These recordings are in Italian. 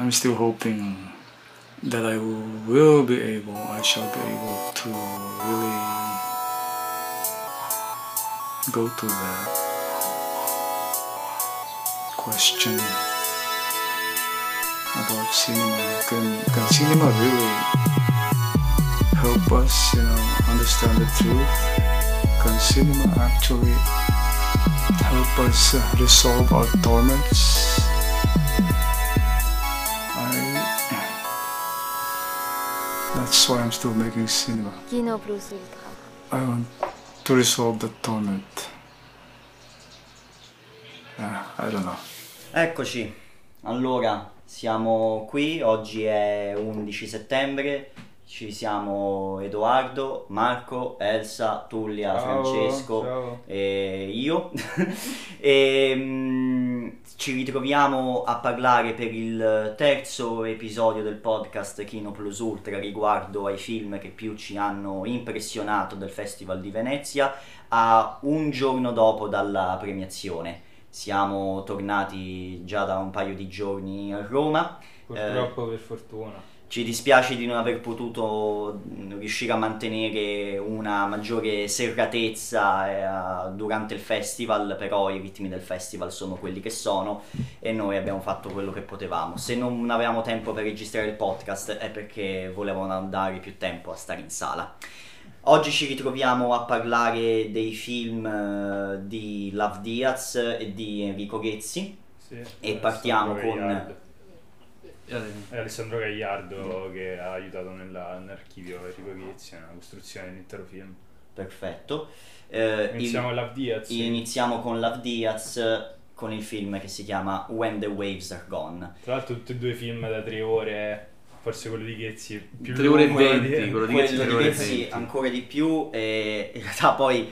I'm still hoping that I will be able, I shall be able to really go to that question about cinema. Can, can cinema really help us, you know, understand the truth? Can cinema actually help us resolve our torments? That's why I'm still making cinema. Kino Plus Ultra. I want to resolve the torment. Uh, I don't know. Eccoci, allora siamo qui, oggi è 11 settembre, ci siamo Edoardo, Marco, Elsa, Tullia, Ciao, Francesco ciao. e io e mm, ci ritroviamo a parlare per il terzo episodio del podcast Kino Plus Ultra riguardo ai film che più ci hanno impressionato del Festival di Venezia a un giorno dopo dalla premiazione. Siamo tornati già da un paio di giorni a Roma. Purtroppo per fortuna. Ci dispiace di non aver potuto mh, riuscire a mantenere una maggiore serratezza eh, durante il festival, però i ritmi del festival sono quelli che sono e noi abbiamo fatto quello che potevamo. Se non avevamo tempo per registrare il podcast è perché volevamo dare più tempo a stare in sala. Oggi ci ritroviamo a parlare dei film eh, di Love Diaz e di Enrico Ghezzi. Sì, E Alessandro partiamo con- Gagliardo. È Alessandro Gagliardo che ha aiutato nella- nell'archivio Enrico Ghezzi nella costruzione dell'intero film. Perfetto. Eh, il- Iniziamo Love Diaz. Iniziamo con Love Diaz con il film che si chiama When the Waves Are Gone. Tra l'altro tutti e due film da tre ore, forse quello di Ghezzi più 3 ore e lungo, 20, di- quello di Quello Ghezzi di 3 ore e Ghezzi 20. ancora di più e in realtà poi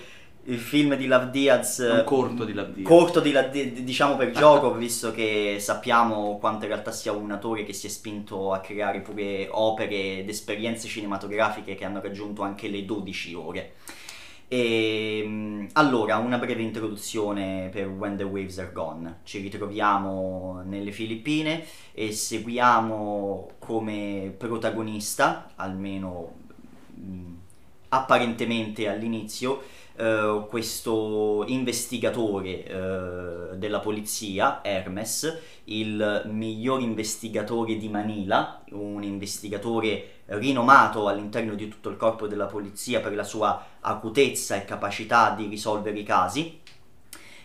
il film di Love Diaz un corto di Love Diaz. corto di, la- di- diciamo per gioco visto che sappiamo quanto in realtà sia un autore che si è spinto a creare pure opere ed esperienze cinematografiche che hanno raggiunto anche le 12 ore. E, mm, allora, una breve introduzione per When the Waves Are Gone. Ci ritroviamo nelle Filippine e seguiamo come protagonista, almeno mm, apparentemente all'inizio, eh, questo investigatore eh, della polizia, Hermes, il miglior investigatore di Manila, un investigatore rinomato all'interno di tutto il corpo della polizia per la sua acutezza e capacità di risolvere i casi,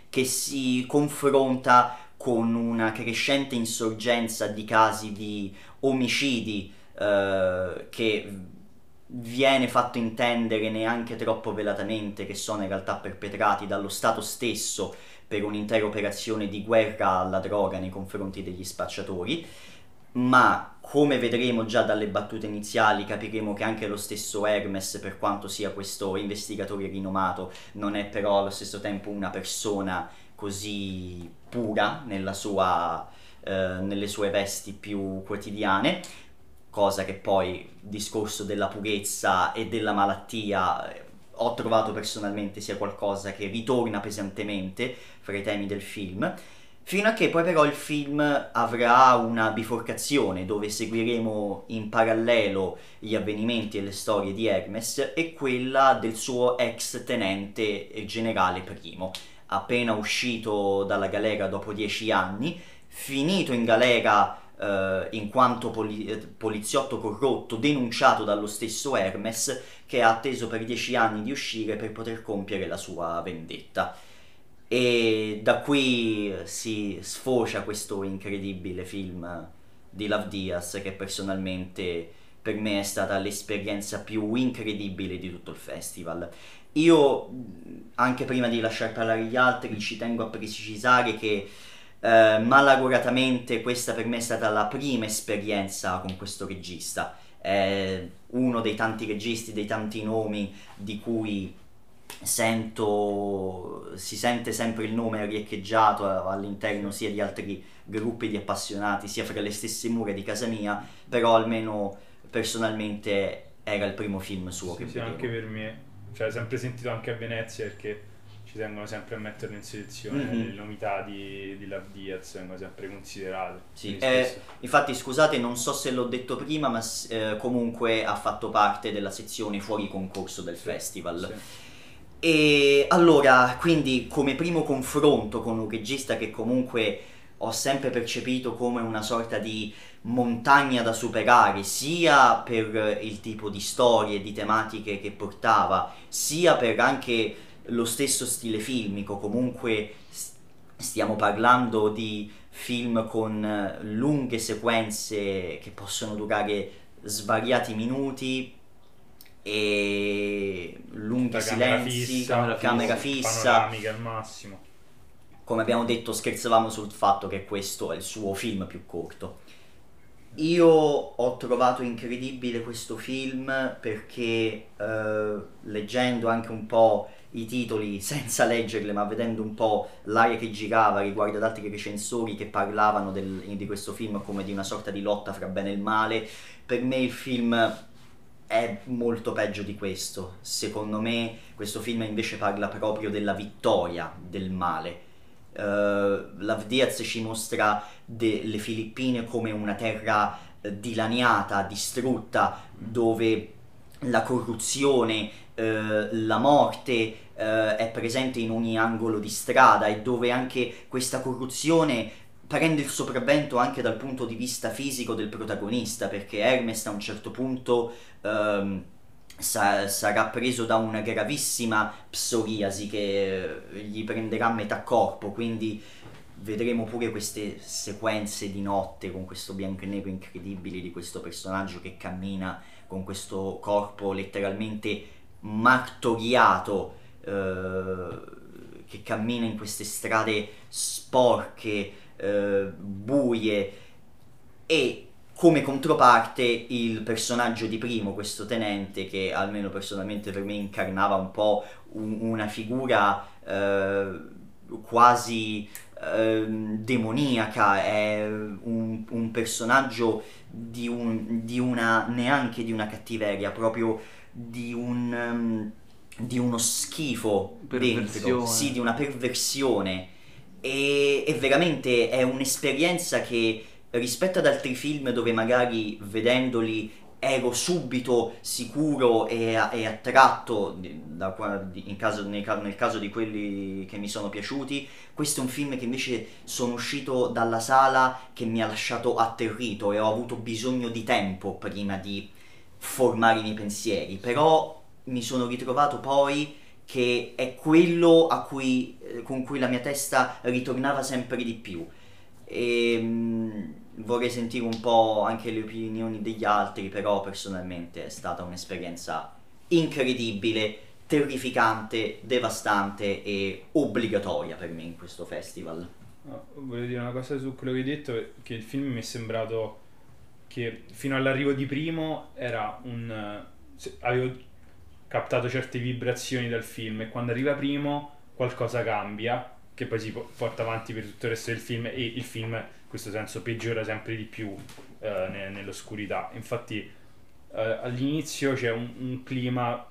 che si confronta con una crescente insorgenza di casi di omicidi eh, che viene fatto intendere neanche troppo velatamente che sono in realtà perpetrati dallo Stato stesso per un'intera operazione di guerra alla droga nei confronti degli spacciatori, ma come vedremo già dalle battute iniziali capiremo che anche lo stesso Hermes, per quanto sia questo investigatore rinomato, non è però allo stesso tempo una persona così pura sua, eh, nelle sue vesti più quotidiane cosa che poi, discorso della purezza e della malattia, eh, ho trovato personalmente sia qualcosa che ritorna pesantemente fra i temi del film, fino a che poi però il film avrà una biforcazione dove seguiremo in parallelo gli avvenimenti e le storie di Hermes e quella del suo ex tenente eh, generale primo, appena uscito dalla galera dopo dieci anni, finito in galera eh, in quanto poli- eh, poliziotto corrotto denunciato dallo stesso Hermes che ha atteso per dieci anni di uscire per poter compiere la sua vendetta. E da qui si sfocia questo incredibile film di Love Diaz che personalmente per me è stata l'esperienza più incredibile di tutto il festival. Io, anche prima di lasciar parlare gli altri, ci tengo a precisare che eh, malauguratamente questa per me è stata la prima esperienza con questo regista. È uno dei tanti registi, dei tanti nomi di cui sento, si sente sempre il nome riecheggiato all'interno sia di altri gruppi di appassionati, sia fra le stesse mura di casa mia, però almeno personalmente era il primo film suo che Sì, sì, vedevo. anche per me. Cioè, sempre sentito anche a Venezia perché ci tengono sempre a metterlo in selezione, Mhm. le novità di, di Love Diaz vengono sempre considerate. Sì, eh, infatti scusate, non so se l'ho detto prima, ma eh, comunque ha fatto parte della sezione fuori concorso del Sì, festival. sì. E allora, quindi come primo confronto con un regista che comunque ho sempre percepito come una sorta di montagna da superare, sia per il tipo di storie e di tematiche che portava, sia per anche lo stesso stile filmico, comunque stiamo parlando di film con eh, lunghe sequenze che possono durare svariati minuti e lunghi camera silenzi, fissa, camera, camera fissa. panoramiche al massimo. Come abbiamo detto, scherzavamo sul fatto che questo è il suo film più corto. Io ho trovato incredibile questo film perché eh, leggendo anche un po' i titoli, senza leggerli, ma vedendo un po' l'aria che girava riguardo ad altri recensori che parlavano del- di questo film come di una sorta di lotta fra bene e male, per me il film è molto peggio di questo. Secondo me questo film invece parla proprio della vittoria del male. Uh, Love Diaz ci mostra le Filippine come una terra eh, dilaniata, distrutta, dove la corruzione, eh, la morte eh, è presente in ogni angolo di strada e dove anche questa corruzione prende il sopravvento anche dal punto di vista fisico del protagonista, perché Hermes a un certo punto ehm, sa- sarà preso da una gravissima psoriasi che eh, gli prenderà metà corpo, quindi vedremo pure queste sequenze di notte con questo bianco e nero incredibili di questo personaggio che cammina con questo corpo letteralmente martoriato, eh, che cammina in queste strade sporche, eh, buie e come controparte il personaggio di primo, questo tenente che almeno personalmente per me incarnava un po' un- una figura eh, quasi ehm, demoniaca, è un, un personaggio di, un- di una neanche di una cattiveria, proprio di un ehm, di uno schifo dentro, sì, di una perversione. E, e veramente è un'esperienza che rispetto ad altri film dove magari vedendoli ero subito sicuro e, e attratto da in caso- nel, ca- nel caso di quelli che mi sono piaciuti, questo è un film che invece sono uscito dalla sala che mi ha lasciato atterrito e ho avuto bisogno di tempo prima di formare i miei pensieri, però mi sono ritrovato poi che è quello cui, eh, con cui la mia testa ritornava sempre di più. E mm, vorrei sentire un po' anche le opinioni degli altri, però personalmente è stata un'esperienza incredibile, terrificante, devastante e obbligatoria per me in questo festival. Volevo dire una cosa su quello che hai detto, che il film mi è sembrato che fino all'arrivo di primo era un... avevo captato certe vibrazioni dal film e quando arriva primo qualcosa cambia, che poi si po- porta avanti per tutto il resto del film e il film questo senso peggiora sempre di più eh, ne- nell'oscurità. Infatti eh, all'inizio c'è un, un clima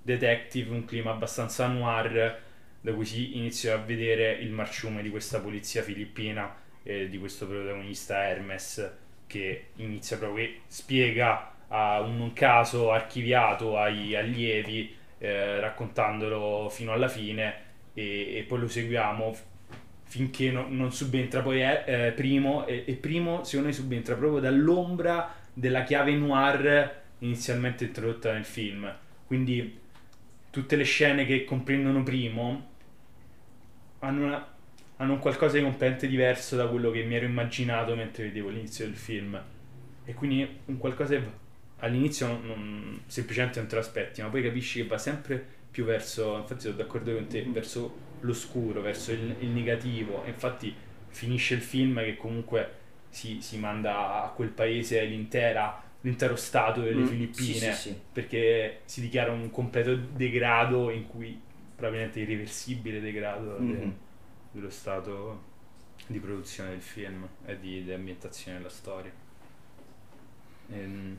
detective, un clima abbastanza noir da cui si inizia a vedere il marciume di questa polizia filippina e di questo protagonista Hermes che inizia proprio spiega a un caso archiviato ai allievi eh, raccontandolo fino alla fine e, e poi lo seguiamo finché no- non subentra. Poi eh, Primo e, e Primo secondo me subentra proprio dall'ombra della chiave noir inizialmente introdotta nel film. Quindi tutte le scene che comprendono Primo hanno, una- hanno un qualcosa di completamente diverso da quello che mi ero immaginato mentre vedevo l'inizio del film. E quindi un qualcosa che all'inizio non, semplicemente non te lo aspetti ma poi capisci che va sempre più verso infatti sono d'accordo con te verso l'oscuro verso il, il negativo e infatti finisce il film che comunque si, si manda a quel paese l'intera l'intero stato delle Mm, Filippine Sì, sì, sì. perché si dichiara un completo degrado in cui probabilmente irreversibile degrado de- Mhm. dello stato di produzione del film e di, di ambientazione della storia. Ehm,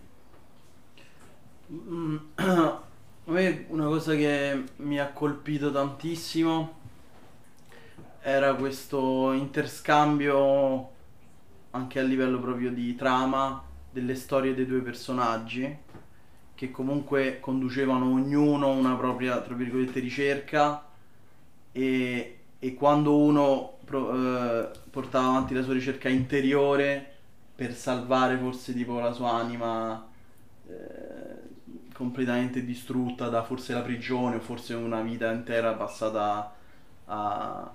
Mm, A me una cosa che mi ha colpito tantissimo era questo interscambio anche a livello proprio di trama delle storie dei due personaggi che comunque conducevano ognuno una propria tra virgolette ricerca e, e quando uno pro- eh, portava avanti la sua ricerca interiore per salvare forse tipo la sua anima eh, completamente distrutta da forse la prigione o forse una vita intera passata a,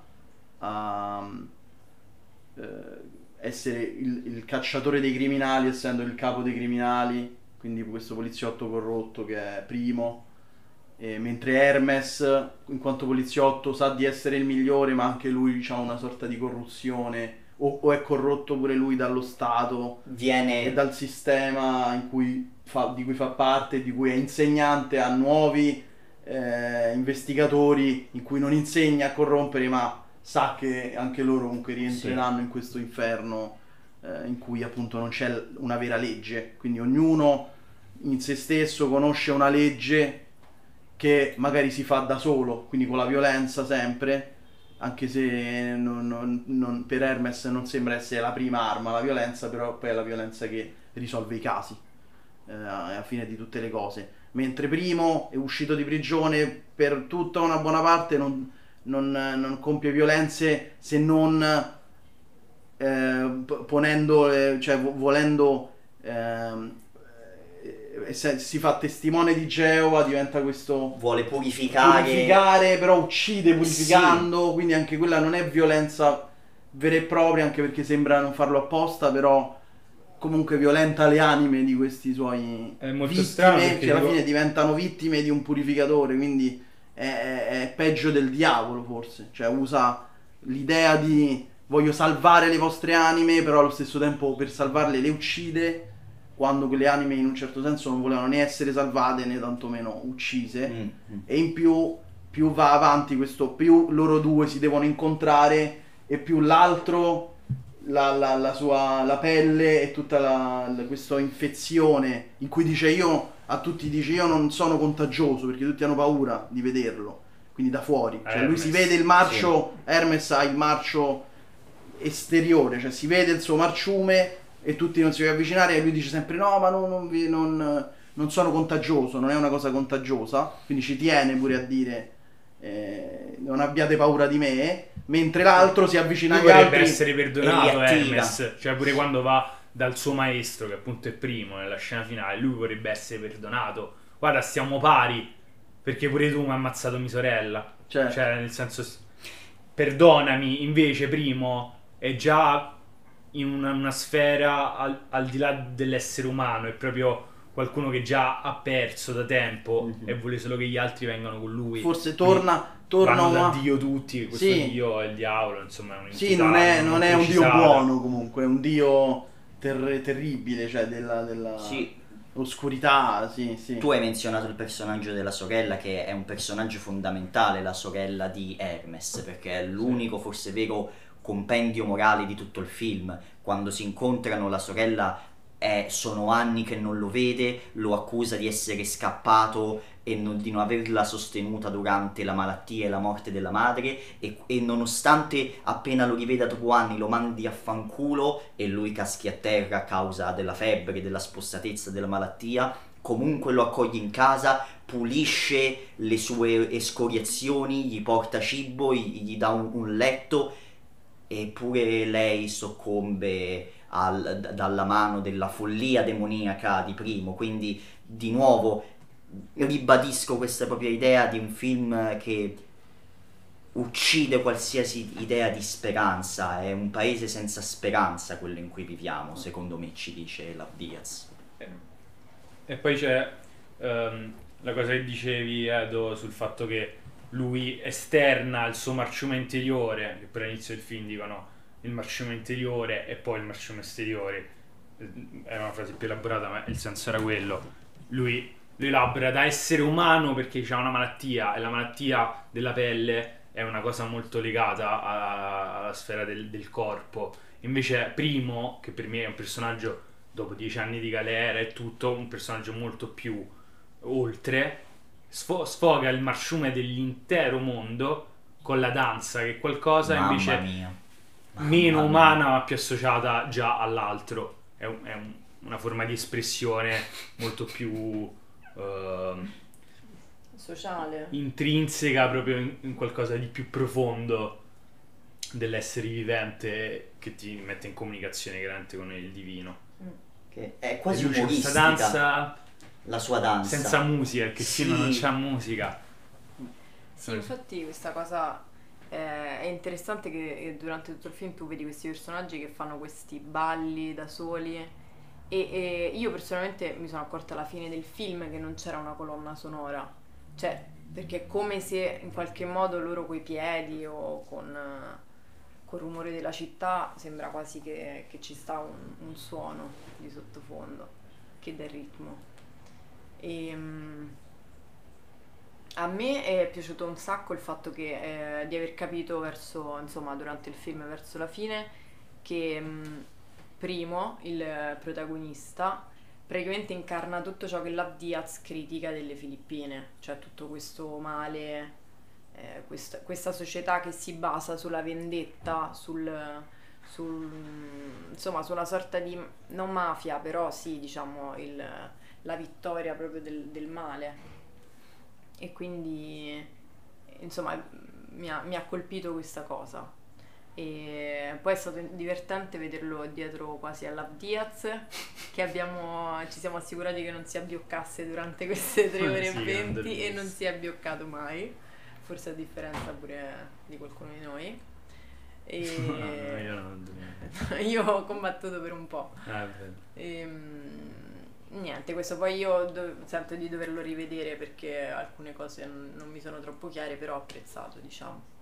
a eh, essere il, il cacciatore dei criminali essendo il capo dei criminali quindi questo poliziotto corrotto che è primo. E mentre Hermes in quanto poliziotto sa di essere il migliore ma anche lui ha una sorta di corruzione o, o è corrotto pure lui dallo Stato Viene e dal sistema in cui fa- di cui fa parte, di cui è insegnante a nuovi eh, investigatori, in cui non insegna a corrompere, ma sa che anche loro comunque rientreranno in questo inferno eh, in cui appunto non c'è una vera legge. Quindi ognuno in se stesso conosce una legge che magari si fa da solo, quindi con la violenza sempre, anche se non- non- non- per Hermes non sembra essere la prima arma la violenza, però poi è la violenza che risolve i casi eh, alla fine di tutte le cose. Mentre Primo è uscito di prigione per tutta una buona parte non, non- non compie violenze se non eh, ponendo, eh, cioè vo- volendo ehm, eh, si fa testimone di Geova, diventa questo vuole purificare, purificare, però uccide purificando, quindi anche quella non è violenza vera e propria, anche perché sembra non farlo apposta, però comunque violenta le anime di questi suoi È molto vittime, strano che alla fine diventano vittime di un purificatore, quindi è, è- è peggio del diavolo forse, cioè usa l'idea di voglio salvare le vostre anime, però allo stesso tempo per salvarle le uccide, quando quelle anime in un certo senso non volevano né essere salvate né tantomeno uccise Mm, mm. e in più più va avanti questo più loro due si devono incontrare e più l'altro la, la- la sua la pelle e tutta la, la- questa infezione in cui dice io a tutti dice io non sono contagioso perché tutti hanno paura di vederlo quindi da fuori. Cioè lui Hermes, si vede il marcio Hermes ha il marcio esteriore cioè si vede il suo marciume e tutti non si vogliono avvicinare e lui dice sempre no ma non, non vi- non- non sono contagioso non è una cosa contagiosa. Quindi ci tiene pure a dire eh, non abbiate paura di me mentre l'altro si avvicina agli vorrebbe altri essere e perdonato attira. Hermes, cioè pure quando va dal suo maestro, che appunto è primo nella scena finale, lui vorrebbe essere perdonato. Guarda, stiamo pari, perché pure tu mi hai ammazzato mia sorella. Cioè- Cioè, nel senso, perdonami, invece primo è già in una, una sfera al, al di là dell'essere umano, è proprio qualcuno che già ha perso da tempo Mhm. e vuole solo che gli altri vengano con lui. forse torna torna Vanno da una- Dio tutti, questo Sì. Dio è il diavolo, insomma è sì non è, non è un dio buono comunque è un dio ter- terribile cioè della, della Sì, oscurità sì sì tu hai menzionato il personaggio della sorella che è un personaggio fondamentale, la sorella di Hermes, perché è l'unico forse vero compendio morale di tutto il film. Quando si incontrano la sorella è- sono anni che non lo vede, lo accusa di essere scappato e non- di non averla sostenuta durante la malattia e la morte della madre e, e nonostante appena lo riveda dopo anni lo mandi a fanculo e lui caschi a terra a causa della febbre, della spossatezza, della malattia, comunque lo accoglie in casa, pulisce le sue escoriazioni, gli porta cibo, gli, gli dà un, un letto eppure lei soccombe al- dalla mano della follia demoniaca di primo, quindi di nuovo ribadisco questa propria idea di un film che uccide qualsiasi idea di speranza, è un paese senza speranza quello in cui viviamo, secondo me ci dice la Diaz. E poi c'è ehm, la cosa che dicevi Edo sul fatto che lui esterna il suo marciume interiore, che pure all'inizio del film dicono il marciume interiore e poi il marciume esteriore. Era una frase più elaborata, ma il senso era quello. Lui lo elabora da essere umano perché ha una malattia e la malattia della pelle è una cosa molto legata a- alla sfera del, del corpo. Invece Primo, che per me è un personaggio dopo dieci anni di galera e tutto, un personaggio molto più oltre, sfo- sfoga il marciume dell'intero mondo con la danza, che è qualcosa Mamma invece mia. Meno umana ma più associata già all'altro. È, un- è un- una forma di espressione molto più ehm, Sociale. intrinseca proprio in, in qualcosa di più profondo dell'essere vivente che ti mette in comunicazione chiaramente con il divino. Che è quasi c'è questa danza La sua danza. senza musica, perché il film non Sì. c'ha musica. Sì, infatti questa cosa eh, è interessante che durante tutto il film tu vedi questi personaggi che fanno questi balli da soli e, e io personalmente mi sono accorta alla fine del film che non c'era una colonna sonora, cioè perché è come se in qualche modo loro coi piedi o con, col rumore della città sembra quasi che, che ci sta un, un suono di sottofondo che dà il ritmo. E, mm, a me è piaciuto un sacco il fatto che, eh, di aver capito verso, insomma, durante il film, verso la fine, che mh, Primo, il protagonista, praticamente incarna tutto ciò che la Diaz critica delle Filippine, cioè tutto questo male, eh, questa, questa società che si basa sulla vendetta, sul, sul, insomma, su una sorta di, non mafia, però sì, diciamo, il, la vittoria proprio del, del male. E quindi, insomma, mi ha, mi ha colpito questa cosa. E poi è stato divertente vederlo dietro quasi alla Diaz, che abbiamo, ci siamo assicurati che non si abbioccasse durante queste 3 ore e 20 grande e non si è abbioccato mai, forse a differenza pure di qualcuno di noi. E io non io ho combattuto per un po'. Eh, vero. Niente, questo poi io do- sento di doverlo rivedere perché alcune cose non, non mi sono troppo chiare, però ho apprezzato, diciamo.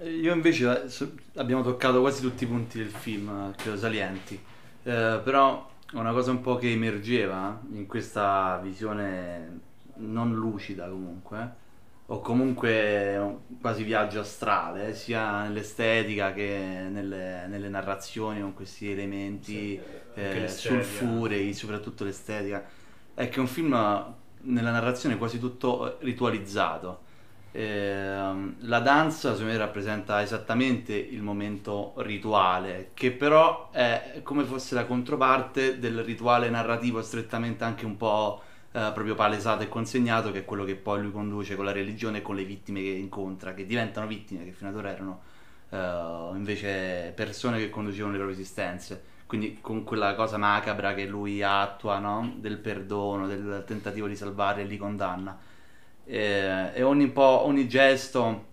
Io invece eh, abbiamo toccato quasi tutti i punti del film, eh, credo salienti. Eh, però una cosa un po' che emergeva in questa visione non lucida comunque, o comunque un- quasi viaggio astrale, sia nell'estetica che nelle, nelle narrazioni con questi elementi Anche eh, l'estetica. sulfurei, soprattutto l'estetica, è che è un film nella narrazione quasi tutto ritualizzato. Ehm, la danza secondo me rappresenta esattamente il momento rituale, che però è come fosse la controparte del rituale narrativo strettamente anche un po' eh, proprio palesato e consegnato, che è quello che poi lui conduce con la religione e con le vittime che incontra, che diventano vittime, che fino ad ora erano eh, invece persone che conducevano le proprie esistenze. Quindi con quella cosa macabra che lui attua, no? Del perdono, del tentativo di salvare e li condanna. Eh, e ogni, ogni gesto,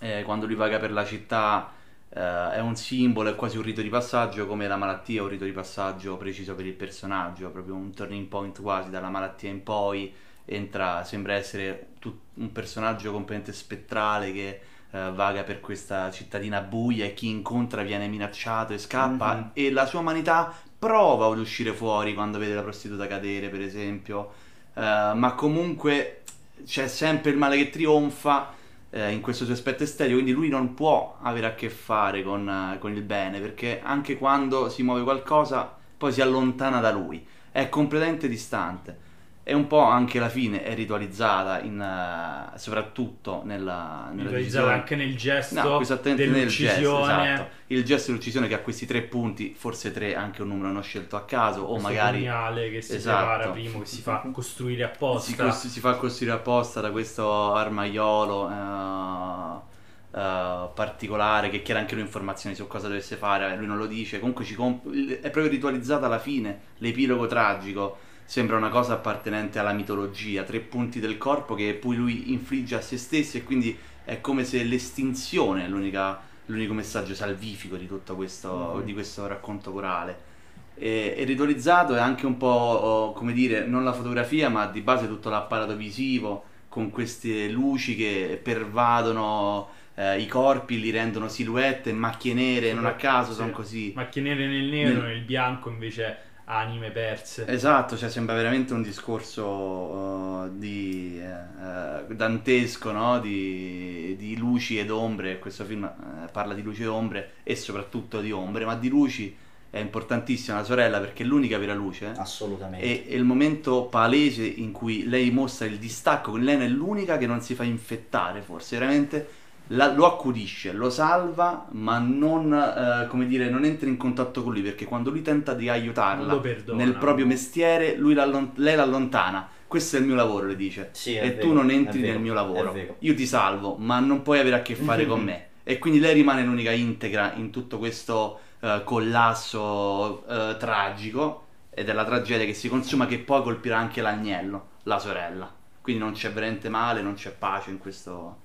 eh, quando lui vaga per la città, eh, è un simbolo, è quasi un rito di passaggio, come la malattia è un rito di passaggio preciso per il personaggio, proprio un turning point quasi dalla malattia in poi. Entra, sembra essere tut- un personaggio completamente spettrale che eh, vaga per questa cittadina buia e chi incontra viene minacciato e scappa Mhm. e la sua umanità prova ad uscire fuori quando vede la prostituta cadere, per esempio. Eh, ma comunque c'è sempre il male che trionfa eh, in questo suo aspetto estetico, quindi lui non può avere a che fare con, eh, con il bene, perché anche quando si muove qualcosa poi si allontana da lui, è completamente distante. E un po' anche la fine è ritualizzata, in, eh, soprattutto nella, nella decisione. anche nel gesto No, esattamente nel gesto, esatto. Il gesto dell'uccisione che ha questi tre punti, forse tre, anche un numero non scelto a caso, o questo magari pugnale che si Esatto. prepara prima, che si fa costruire si, apposta. cos- si fa costruire apposta da questo armaiolo eh, eh, particolare che chiede anche lui informazioni su cosa dovesse fare, lui non lo dice, comunque ci comp- è proprio ritualizzata alla fine, l'epilogo tragico sembra una cosa appartenente alla mitologia, tre punti del corpo che poi lui infligge a se stesso e quindi è come se l'estinzione è l'unica- l'unico messaggio salvifico di tutto questo, Mhm. di questo racconto corale. E, e ritualizzato è anche un po', oh, come dire, non la fotografia, ma di base tutto l'apparato visivo, con queste luci che pervadono eh, i corpi, li rendono silhouette, macchie nere, non a caso Sì. sono così. Macchie nere nel nero, Nel- nel bianco invece anime perse. Esatto, cioè sembra veramente un discorso uh, di, eh, dantesco, no? di, di luci ed ombre. Questo film eh, parla di luci e ombre e soprattutto di ombre, ma di luci è importantissima la sorella perché è l'unica vera luce. Assolutamente. E è il momento palese in cui lei mostra il distacco, quindi lei è l'unica che non si fa infettare, forse veramente la- lo accudisce, lo salva, ma non, eh, come dire, non entra in contatto con lui perché quando lui tenta di aiutarla perdona. nel proprio mestiere, lui l'allon- lei l'allontana. Questo è il mio lavoro, le dice. Sì, e vero, tu non entri vero, nel mio lavoro. Io ti salvo, ma non puoi avere a che fare con me. E quindi lei rimane l'unica integra in tutto questo eh, collasso eh, tragico ed è la tragedia che si consuma che poi colpirà anche l'agnello, la sorella. Quindi non c'è veramente male, non c'è pace in, questo,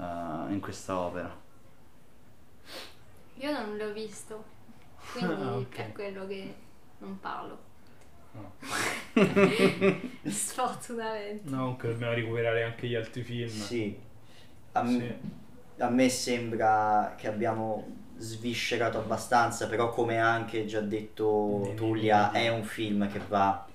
eh, in questa opera. Io non l'ho visto, quindi Ah, ok. per quello che non parlo. No. Sfortunatamente. No, comunque dobbiamo recuperare anche gli altri film. Sì. A, Sì. a me sembra che abbiamo sviscerato abbastanza, però come anche già detto Tullia, è un film che va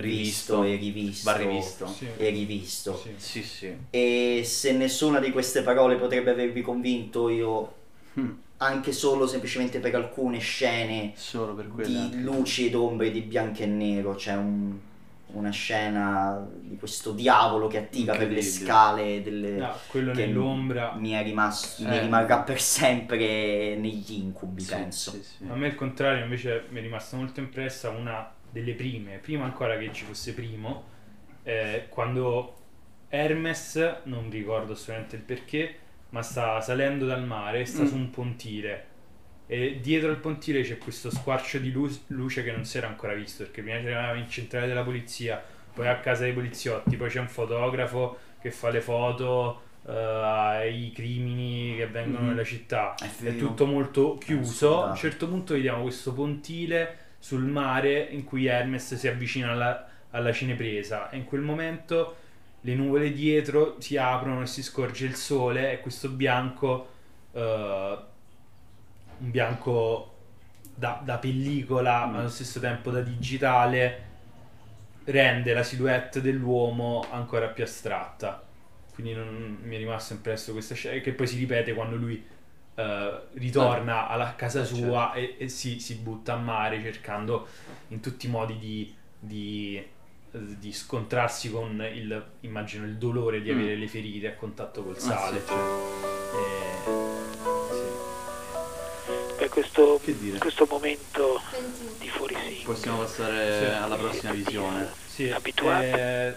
Rivisto. visto e rivisto. Va rivisto. Sì. E rivisto. Sì. Sì, sì. E se nessuna di queste parole potrebbe avervi convinto, io Mm, anche solo semplicemente per alcune scene Solo per di luci ed ombre di bianco e nero, c'è un- una scena di questo diavolo che attira per le scale delle... No, quello che nell'ombra. mi è rimasto, mi Eh. rimarrà per sempre negli incubi, Sì, penso. sì, sì. A me il contrario invece mi è rimasta molto impressa una delle prime, prima ancora che ci fosse primo, eh, quando Hermes, non ricordo assolutamente il perché, ma sta salendo dal mare, sta Mm. su un pontile e dietro al pontile c'è questo squarcio di lu- luce che non si era ancora visto perché prima c'era in centrale della polizia, poi a casa dei poliziotti, poi c'è un fotografo che fa le foto eh, ai crimini che avvengono Mhm. nella città È è tutto molto chiuso. A un certo punto vediamo questo pontile sul mare in cui Hermes si avvicina alla, alla cinepresa e in quel momento le nuvole dietro si aprono e si scorge il sole e questo bianco, eh, un bianco da, da pellicola Mm. ma allo stesso tempo da digitale, rende la silhouette dell'uomo ancora più astratta. Quindi non, mi è rimasto impresso questa scena che poi si ripete quando lui eh, ritorna alla casa Eh, sua e, e si, si butta a mare cercando in tutti i modi di, di, eh, di scontrarsi con il, immagino, il dolore di Mm. avere le ferite a contatto col Ah, sale. sì, certo. E- sì. Per questo, questo momento di fuori sì. Possiamo passare Sì. alla prossima visione. Sì, Abituati. eh,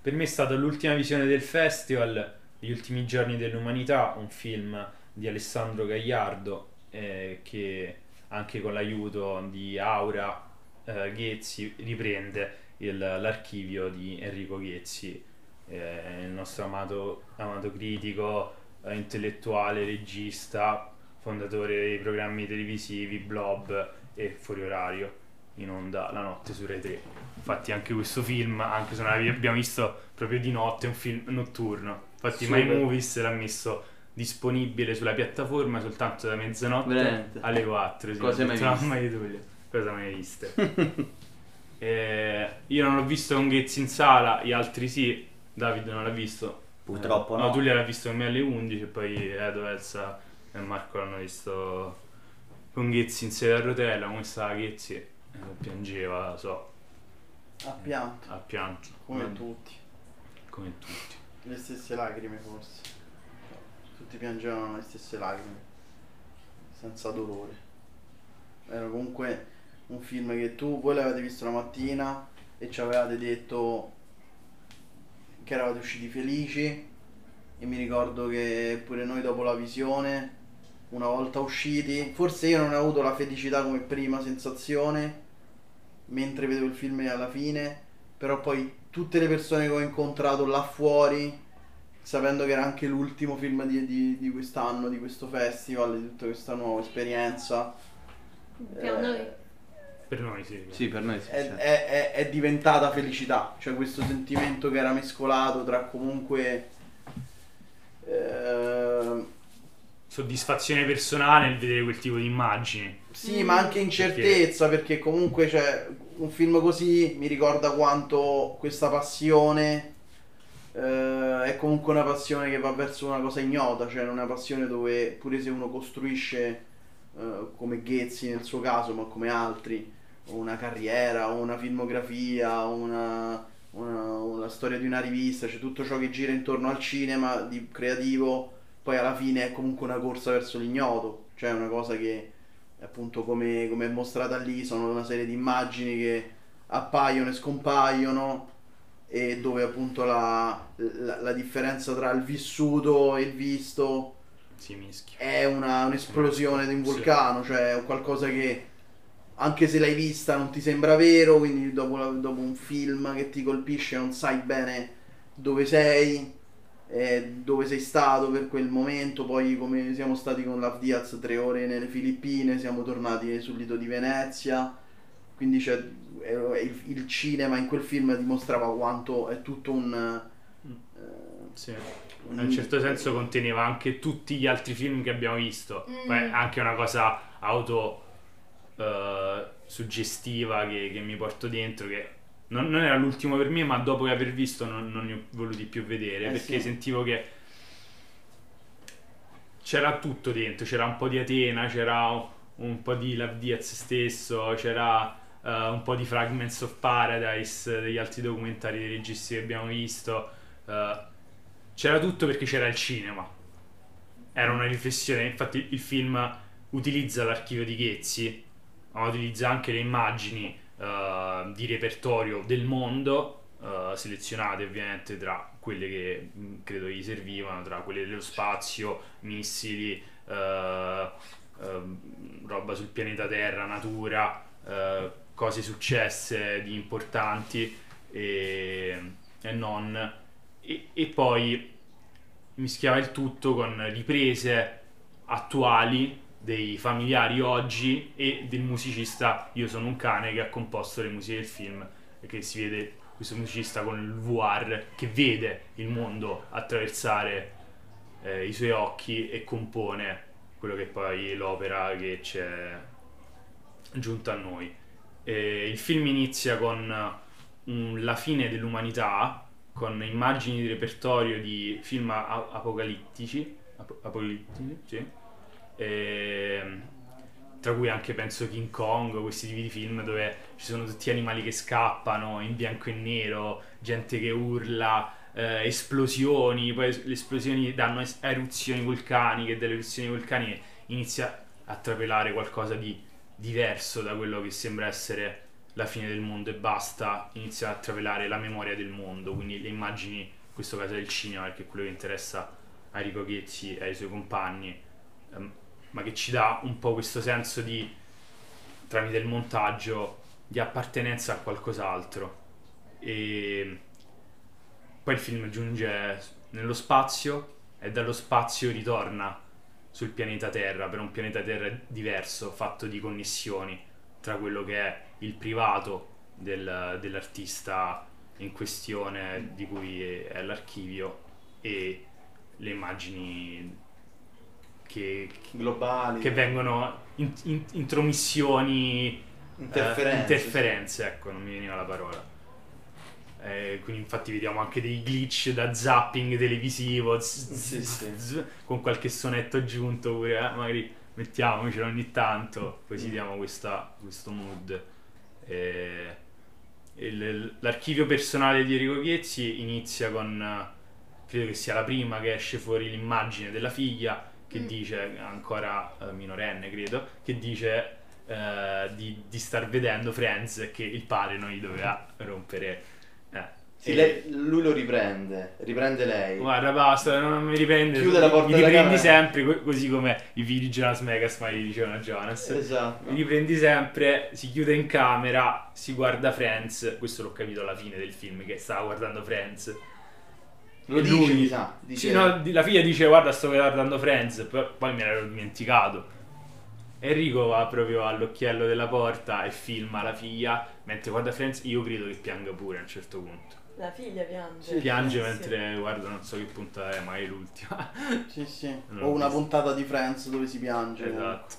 per me è stata l'ultima visione del festival, Gli ultimi giorni dell'umanità, un film di Alessandro Gagliardo eh, che anche con l'aiuto di Aura eh, Ghezzi riprende il- l'archivio di Enrico Ghezzi, eh, il nostro amato, amato critico, eh, intellettuale, regista, fondatore dei programmi televisivi Blob e Fuori Orario in onda la notte su Rai 3. Infatti anche questo film, anche se non l'abbiamo visto proprio di notte, è un film notturno. Infatti My Super. Movies l'ha messo disponibile sulla piattaforma soltanto da mezzanotte Veramente? alle 4. Sì, Cose ho mai viste. "Mamma di cosa mai viste? Eh, io non l'ho visto con Ghezzi in sala, gli altri sì. David non l'ha visto. Purtroppo no. no. Tullio l'ha visto con me alle 11 e poi Edo, Elsa e Marco l'hanno visto con Ghezzi in sedia a rotella. Come stava Ghezzi? Eh, piangeva, lo so, Ha pianto, ha pianto. come Ma- tutti. come tutti. Le stesse lacrime forse. Tutti piangevano le stesse lacrime. Senza dolore. Era comunque un film che tu, voi l'avete visto la mattina e ci avevate detto che eravate usciti felici. E mi ricordo che pure noi dopo la visione, una volta usciti, forse io non ho avuto la felicità come prima sensazione, mentre vedevo il film alla fine, però poi tutte le persone che ho incontrato là fuori, sapendo che era anche l'ultimo film di, di- di quest'anno, di questo festival, di tutta questa nuova esperienza, per Eh, noi. Per noi sì. Sì, per noi sì. è, certo. è- è- è diventata felicità, cioè questo sentimento che era mescolato tra comunque... ehm, Soddisfazione personale nel vedere quel tipo di immagini. Sì, ma anche incertezza perché comunque c'è un film così mi ricorda quanto questa passione eh, è comunque una passione che va verso una cosa ignota, cioè una passione dove pure se uno costruisce eh, come Ghezzi nel suo caso, ma come altri, una carriera, una filmografia, una, una, una storia di una rivista, c'è tutto ciò che gira intorno al cinema di creativo, poi alla fine è comunque una corsa verso l'ignoto, cioè una cosa che appunto come, come è mostrata lì sono una serie di immagini che appaiono e scompaiono e dove appunto la, la- la differenza tra il vissuto e il visto Si mischia. è una- un'esplosione di un vulcano, cioè è qualcosa che anche se l'hai vista non ti sembra vero, quindi dopo, la- dopo un film che ti colpisce non sai bene dove sei, eh, dove sei stato per quel momento, poi come siamo stati con l'Af Diaz tre ore nelle Filippine, siamo tornati sul lido di Venezia, quindi c'è, è- è il, il cinema in quel film dimostrava quanto è tutto un... eh, Sì. In un certo senso conteneva anche tutti gli altri film che abbiamo visto. Mm. Poi è anche una cosa auto eh, suggestiva che, che mi porto dentro che non, non era l'ultimo per me, ma dopo aver visto non, non ne ho voluti più vedere Eh perché sì. sentivo che c'era tutto dentro, c'era un po' di Atena, c'era un, un po' di Love Diaz stesso, c'era eh, un po' di Fragments of Paradise, degli altri documentari dei registi che abbiamo visto. eh, c'era tutto perché c'era il cinema. Era una riflessione, infatti il film utilizza l'archivio di Ghezzi, ma utilizza anche le immagini eh, di repertorio del mondo, selezionate ovviamente tra quelle che mh, credo gli servivano, tra quelle dello spazio, missili, eh, ehm, roba sul pianeta Terra, natura, cose successe di importanti e, e non. E, e poi mischiava il tutto con riprese attuali dei familiari oggi e del musicista Io sono un cane che ha composto le musiche del film e che si vede questo musicista con il VR che vede il mondo attraversare eh, i suoi occhi e compone quello che poi è l'opera che c'è giunta a noi. E il film inizia con mm, la fine dell'umanità, con immagini di repertorio di film a- apocalittici, apo- apocalittici, sì. Ehm, tra cui anche penso King Kong, questi tipi di film dove ci sono tutti animali che scappano in bianco e nero, gente che urla, eh, esplosioni, poi le esplosioni danno eruzioni vulcaniche, dalle eruzioni vulcaniche inizia a trapelare qualcosa di diverso da quello che sembra essere la fine del mondo e basta, inizia a trapelare la memoria del mondo, quindi le immagini, in questo caso del cinema, perché è quello che interessa a Enrico Ghezzi e ai suoi compagni, ehm, ma che ci dà un po' questo senso di, tramite il montaggio, di appartenenza a qualcos'altro. E poi il film giunge nello spazio e dallo spazio ritorna sul pianeta Terra, per un pianeta Terra diverso, fatto di connessioni tra quello che è il privato del- dell'artista in questione, di cui è, l'archivio, e le immagini che, globali, che vengono in- in- intromissioni eh, interferenze. interferenze, ecco, non mi veniva la parola. Eh, quindi infatti vediamo anche dei glitch da zapping televisivo z- z- Sì, sì. z- con qualche sonetto aggiunto pure, eh, magari mettiamocelo ogni tanto, così diamo questa- questo mood. Eh, il- l'archivio personale di Enrico Chiezzi inizia con, eh, credo che sia la prima che esce fuori l'immagine della figlia che Mm. dice, ancora eh, minorenne credo, che dice eh, di, di star vedendo Friends e che il padre non gli doveva rompere. Sì, lei- lui lo riprende, riprende lei. Guarda, basta, non mi riprende. Chiude la porta Mi riprendi camera. sempre, co- così come i figli di Jonas Megas, ma gli dicevano a Jonas. Esatto. Mi riprendi sempre, si chiude in camera, si guarda Friends. Questo l'ho capito alla fine del film, che stava guardando Friends. Lo E dice, lui- mi sa. Dice, Sì, no, la figlia dice guarda sto guardando Friends, poi, poi me l'ero dimenticato. Enrico va proprio all'occhiello della porta e filma la figlia, mentre guarda Friends io credo che pianga pure a un certo punto. La figlia piange. Sì, Piange Sì. mentre guarda non so che punta è, ma è l'ultima. Sì, sì. Non O una visto. puntata di Friends dove si piange. esatto.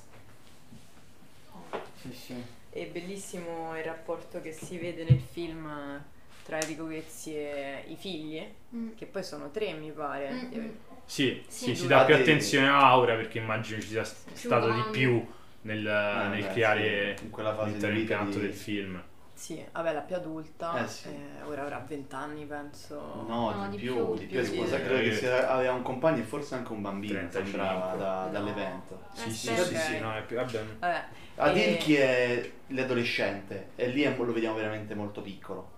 Sì, sì. È bellissimo il rapporto che si vede nel film tra Enrico Ghezzi e i figli, Mm. che poi sono tre mi pare. Mm, mm. Sì, Sì, sì, si dà più attenzione a Aura perché immagino ci sia stato di più nel, Eh, nel beh, creare sì, in quella fase canto di- del film. Sì, vabbè, la più adulta, Eh, sì. eh, ora avrà 20 anni penso. No, No, di, di più, più, di più. Sposa, sì. credo che sia- aveva un compagno e forse anche un bambino, 35. sembrava da- No. dall'evento. Sì, sì, Aspetta. sì, sì, no, è più, vabbè, Vabbè, Adil E- chi è l'adolescente e lì è- lo vediamo veramente molto piccolo.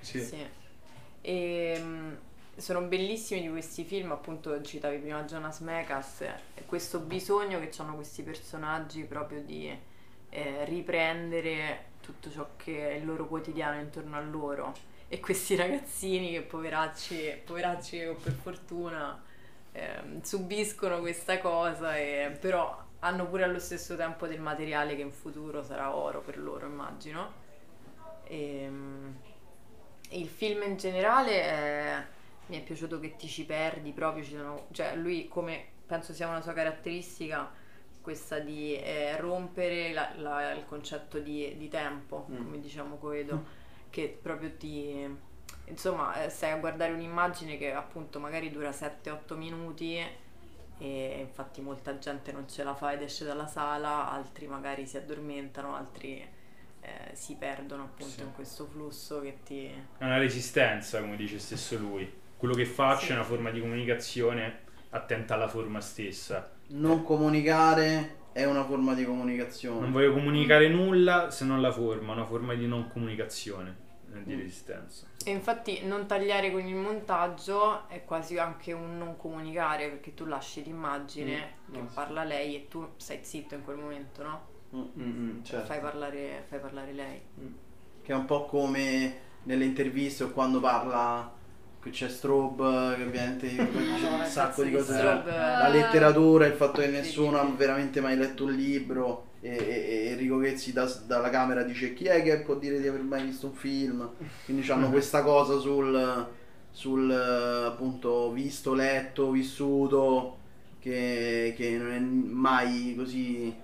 sì. Sì. E, mm, sono bellissimi di questi film, appunto citavi prima Jonas Mekas, e questo bisogno che hanno questi personaggi proprio di eh, riprendere tutto ciò che è il loro quotidiano intorno a loro. E questi ragazzini che poveracci, poveracci o per fortuna ehm, subiscono questa cosa e però hanno pure allo stesso tempo del materiale che in futuro sarà oro per loro immagino. Ehm, e il film in generale eh, mi è piaciuto che ti ci perdi proprio, ci sono, cioè lui come penso sia una sua caratteristica questa di eh, rompere la- la- il concetto di, di tempo, Mm. come diciamo Coedo, che proprio ti... Insomma, eh, stai a guardare un'immagine che appunto magari dura 7-8 minuti e infatti molta gente non ce la fa ed esce dalla sala, altri magari si addormentano, altri eh, si perdono appunto Sì. in questo flusso che ti... È una resistenza, come dice stesso lui. Quello che faccio Sì. è una forma di comunicazione attenta alla forma stessa. Non comunicare è una forma di comunicazione. Non voglio comunicare nulla se non la forma, una forma di non comunicazione, eh, di Mm. resistenza. E infatti non tagliare con il montaggio è quasi anche un non comunicare perché tu lasci l'immagine Mm, che no, sì. parla lei e tu stai zitto in quel momento, no? Mm, mm, certo. Fai, parlare, fai parlare lei. Che è un po' come nelle interviste o quando parla che c'è Strobe, che ovviamente dice un sacco di cose. Strobe. La letteratura, il fatto che nessuno ha veramente mai letto un libro e, e- e Enrico Ghezzi da- dalla camera dice chi è che può dire di aver mai visto un film? Quindi hanno questa cosa sul, sul eh, appunto visto, letto, vissuto che, che non è mai così eh,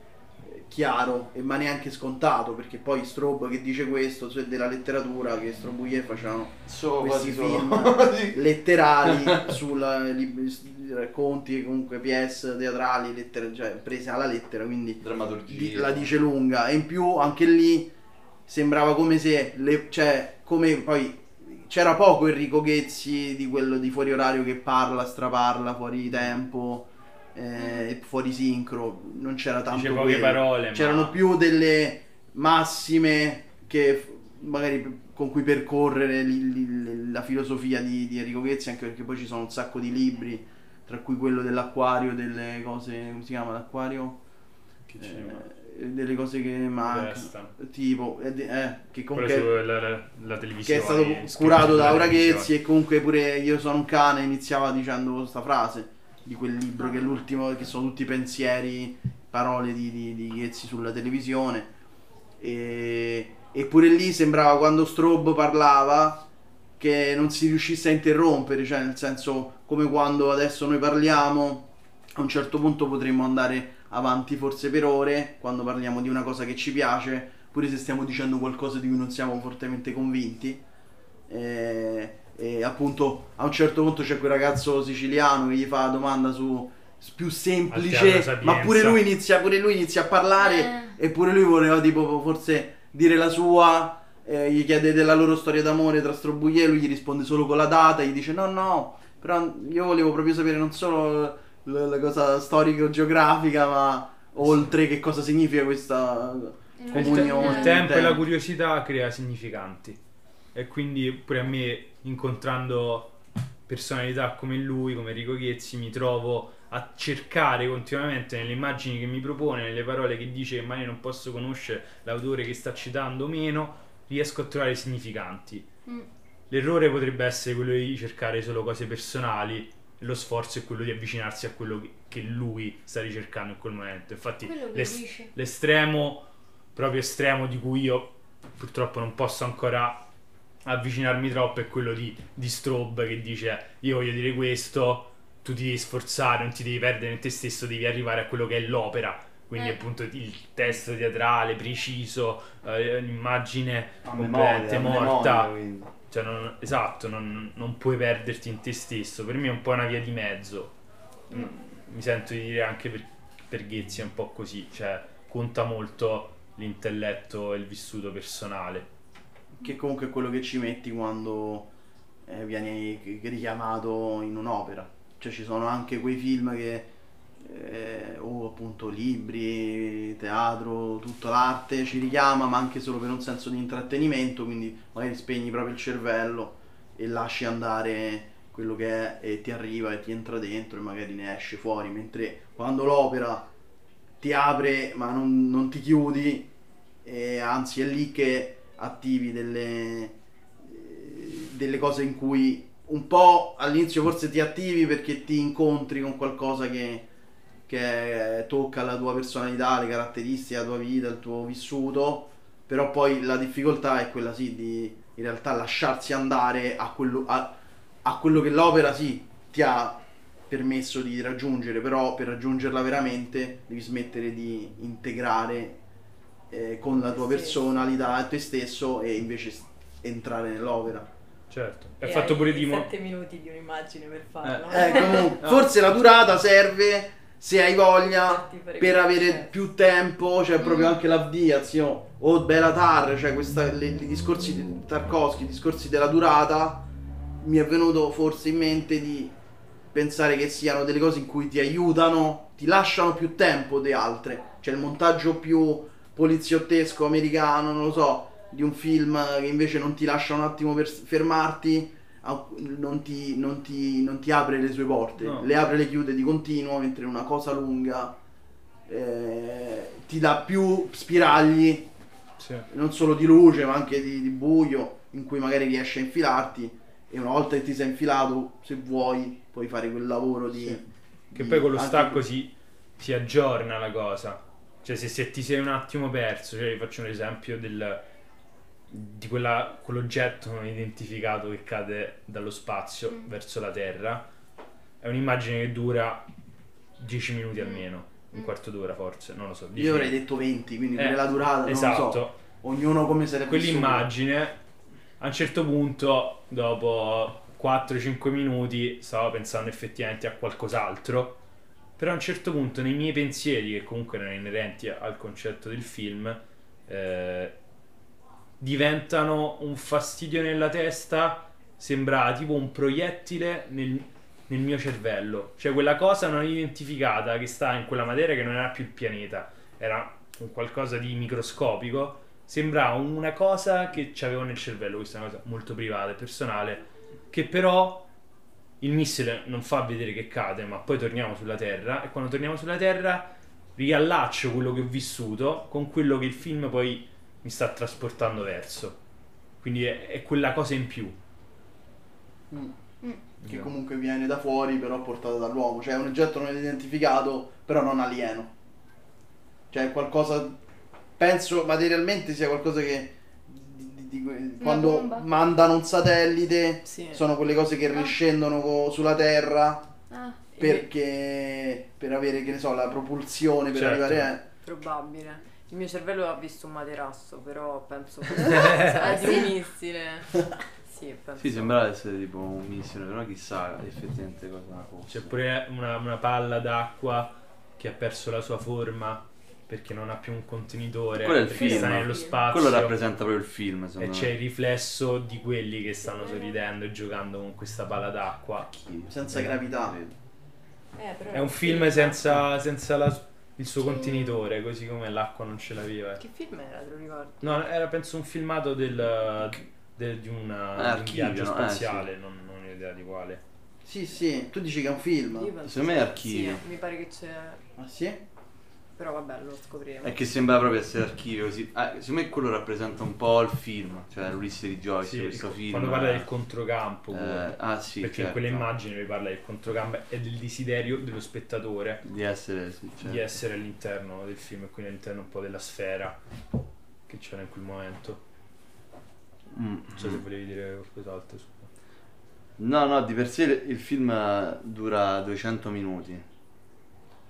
chiaro e ma neanche scontato perché poi Strobe che dice questo cioè della letteratura che Strobouillet facevano So, questi film Sì. letterali sulla libri, racconti comunque PS teatrali lettere, cioè prese alla lettera quindi di- la dice lunga. E in più anche lì sembrava come se le, cioè come poi c'era poco Enrico Ghezzi di quello di fuori orario che parla straparla fuori tempo eh, fuori sincro non c'era tanto poche parole, c'erano ma più delle massime che magari con cui percorrere li- li- la filosofia di, di Enrico Ghezzi anche perché poi ci sono un sacco di libri tra cui quello dell'acquario delle cose come si chiama l'acquario che? Eh, delle cose che mancano tipo eh, eh, che comunque la, la che televisione. è stato curato da Aura. Ghezzi e comunque pure Io sono un cane iniziava dicendo questa frase di quel libro che è l'ultimo che sono tutti pensieri parole di, di, di Ghezzi sulla televisione. E, e pure lì sembrava quando Strobe parlava che non si riuscisse a interrompere cioè nel senso come quando adesso noi parliamo a un certo punto potremmo andare avanti forse per ore quando parliamo di una cosa che ci piace pure se stiamo dicendo qualcosa di cui non siamo fortemente convinti. E, e appunto a un certo punto c'è quel ragazzo siciliano che gli fa la domanda su più semplice ma pure lui inizia pure lui inizia a parlare Eh. e pure lui voleva tipo forse dire la sua eh, gli chiede della loro storia d'amore tra Strobouillet lui gli risponde solo con la data gli dice no no però io volevo proprio sapere non solo la, la cosa storico-geografica ma oltre che cosa significa questa Il, comunione te- il tempo e la curiosità crea significanti. E quindi pure a me, incontrando personalità come lui, come Enrico Ghezzi, mi trovo a cercare continuamente nelle immagini che mi propone, nelle parole che dice che magari non posso conoscere l'autore che sta citando o meno, riesco a trovare significanti. Mm. L'errore potrebbe essere quello di cercare solo cose personali, lo sforzo è quello di avvicinarsi a quello che- lui sta ricercando in quel momento. Infatti, Quello che l'es- dice. l'estremo, proprio estremo di cui io purtroppo non posso ancora avvicinarmi troppo è quello di, di Strobe che dice io voglio dire questo, tu ti devi sforzare, non ti devi perdere in te stesso, devi arrivare a quello che è l'opera. Quindi Eh. appunto il testo teatrale preciso, eh, l'immagine A completa, morta. memoria. Cioè, non- esatto, non, non puoi perderti in te stesso. Per me è un po' una via di mezzo. Mm, Mi sento di dire anche per, per Ghezzi è un po' così. Cioè, conta molto l'intelletto e il vissuto personale. Che comunque è quello che ci metti quando eh, vieni richiamato in un'opera. Cioè ci sono anche quei film che, eh, o appunto libri, teatro, tutta l'arte ci richiama, ma anche solo per un senso di intrattenimento, quindi magari spegni proprio il cervello e lasci andare quello che è e ti arriva e ti entra dentro e magari ne esce fuori, mentre quando l'opera ti apre ma non, non ti chiudi, e anzi è lì che attivi delle, eh, delle cose in cui un po' all'inizio forse ti attivi perché ti incontri con qualcosa che, che tocca la tua personalità, le caratteristiche, la tua vita, il tuo vissuto, però poi la difficoltà è quella sì di in realtà lasciarsi andare a quello, a, a quello che l'opera sì ti ha permesso di raggiungere, però per raggiungerla veramente devi smettere di integrare eh, con la tua Te personalità e te stesso e invece entrare nell'opera. Certo. È E fatto pure di mo- 7 minuti di un'immagine per farlo. Eh, comunque, forse la durata serve se hai voglia fare per avere processo. più tempo, cioè proprio Mm. anche l'avviazione o Belatar, cioè questa, le- i discorsi di Tarkovsky, i discorsi della durata, mi è venuto forse in mente di pensare che siano delle cose in cui ti aiutano, ti lasciano più tempo di altre, cioè il montaggio più poliziottesco americano, non lo so, di un film che invece non ti lascia un attimo per fermarti, non ti, non ti- non ti apre le sue porte, No. le apre e le chiude di continuo, mentre una cosa lunga eh, ti dà più spiragli, Sì. non solo di luce ma anche di, di buio, in cui magari riesci a infilarti e una volta che ti sei infilato, se vuoi, puoi fare quel lavoro di... Che di- poi con lo anche- stacco si, si aggiorna la cosa. Cioè, se, se ti sei un attimo perso, cioè, vi faccio un esempio del, di quella, quell'oggetto non identificato che cade dallo spazio Mm. verso la Terra. È un'immagine che dura 10 minuti almeno, un Mm. quarto d'ora forse, non lo so. 10 Io avrei detto 20, quindi Eh, la durata, non Esatto. lo so. Ognuno come vissuto. quell'immagine a un certo punto dopo 4-5 minuti stavo pensando effettivamente a qualcos'altro però a un certo punto nei miei pensieri che comunque erano inerenti al concetto del film eh, diventano un fastidio nella testa sembrava tipo un proiettile nel, nel mio cervello. Cioè quella cosa non identificata che sta in quella materia che non era più il pianeta era un qualcosa di microscopico sembrava una cosa che avevo nel cervello, questa è una cosa molto privata e personale, che però il missile non fa vedere che cade, ma poi torniamo sulla Terra e quando torniamo sulla Terra riallaccio quello che ho vissuto con quello che il film poi mi sta trasportando verso. Quindi è, è quella cosa in più. Mm. Mm. Che comunque viene da fuori, però portato dall'uomo. Cioè è un oggetto non identificato, però non alieno. Cioè è qualcosa... Penso materialmente sia qualcosa che... di- quando bomba? mandano un satellite, Sì. sono quelle cose che Ah. riscendono co- sulla Terra Ah, perché... per avere, che ne so, la propulsione, per Certo. arrivare a... Probabile. Il mio cervello ha visto un materasso, però penso che sia di un missile. Sì, penso. Sì, sembrava essere tipo un missile, però chissà effettivamente cosa fosse. C'è pure una, una palla d'acqua che ha perso la sua forma perché non ha più un contenitore, Quello è il perché film. sta nello spazio. Quello rappresenta proprio il film, E secondo c'è il me. riflesso di quelli che stanno sorridendo e giocando con questa palla d'acqua. senza gravità. Eh, però È un film senza, senza la- il suo contenitore, così come l'acqua non ce l'aveva. Che film era, te lo ricordi? No, era penso un filmato del, del- di, una- Eh, un viaggio? Eh, spaziale, non, non ho idea di quale. Sì, sì, tu dici che è un film. Secondo me è sì. archivio. Sì, mi pare che c'è. Ah sì? Però vabbè, lo scopriremo. È che sembra proprio essere archivio così. Ah, secondo me quello rappresenta un po' il film, cioè l'Ulisse di Joyce, Sì, questo film. quando parla del controcampo, eh, ah sì, perché in certo. quelle immagini vi parla del controcampo e del desiderio dello spettatore Di essere, sì, certo. di essere all'interno del film e quindi all'interno un po' della sfera che c'era in quel momento. Mm. Non so se volevi dire qualcos'altro. No, no, di per sé il film dura 200 minuti.